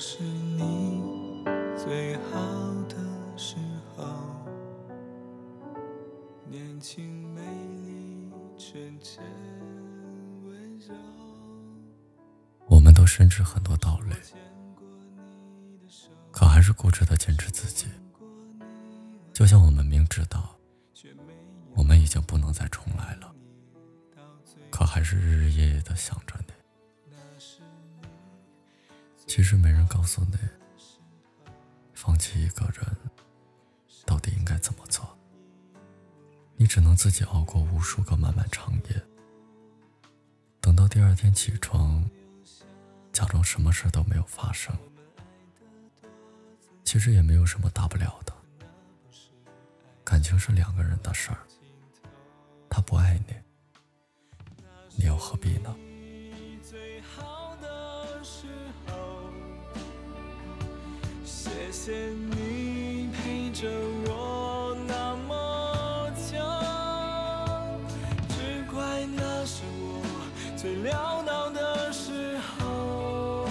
是你最好的时候，年轻美丽纯真温柔。我们都深知很多道理，可还是固执的坚持自己。就像我们明知道我们已经不能再重来了，可还是日日夜夜的想着你。其实没人告诉你，放弃一个人到底应该怎么做。你只能自己熬过无数个漫漫长夜，等到第二天起床，假装什么事都没有发生。其实也没有什么大不了的，感情是两个人的事儿，他不爱你，你又何必呢？谢谢你陪着我那么久，只怪那是我最潦倒的时候，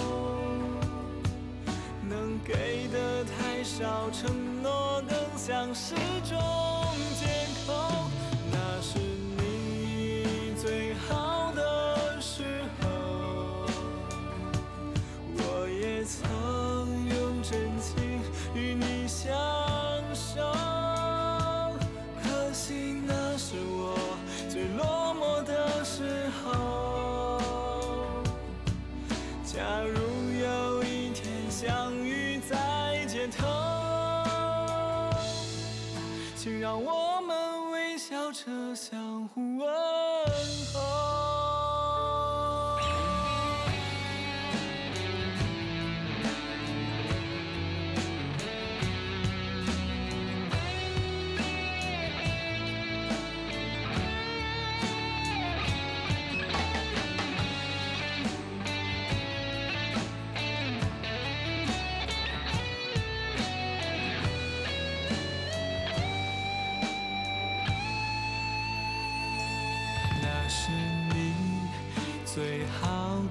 能给的太少，承诺更像是种借口。点头，请让我们微笑着相互问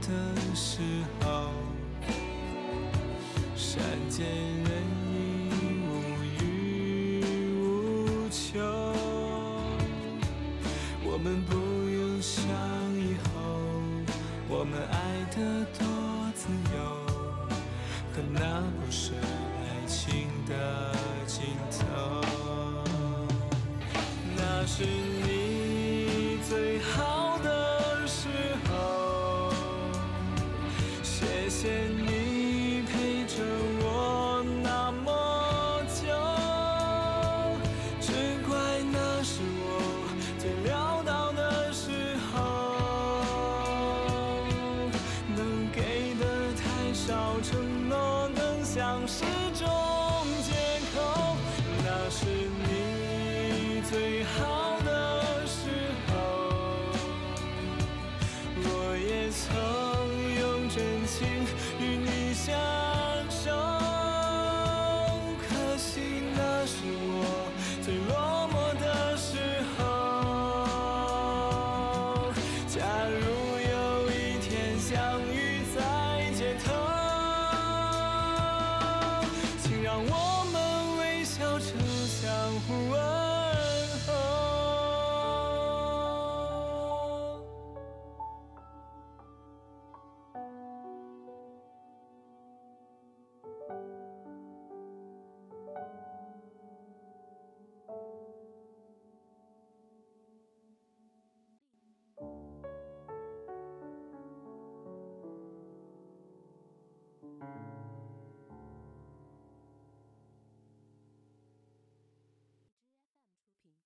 的时候，善解人意，无欲无求。我们不用想以后，我们爱得多自由，可那不是爱情的尽头。那是像是种借口，那是你最好。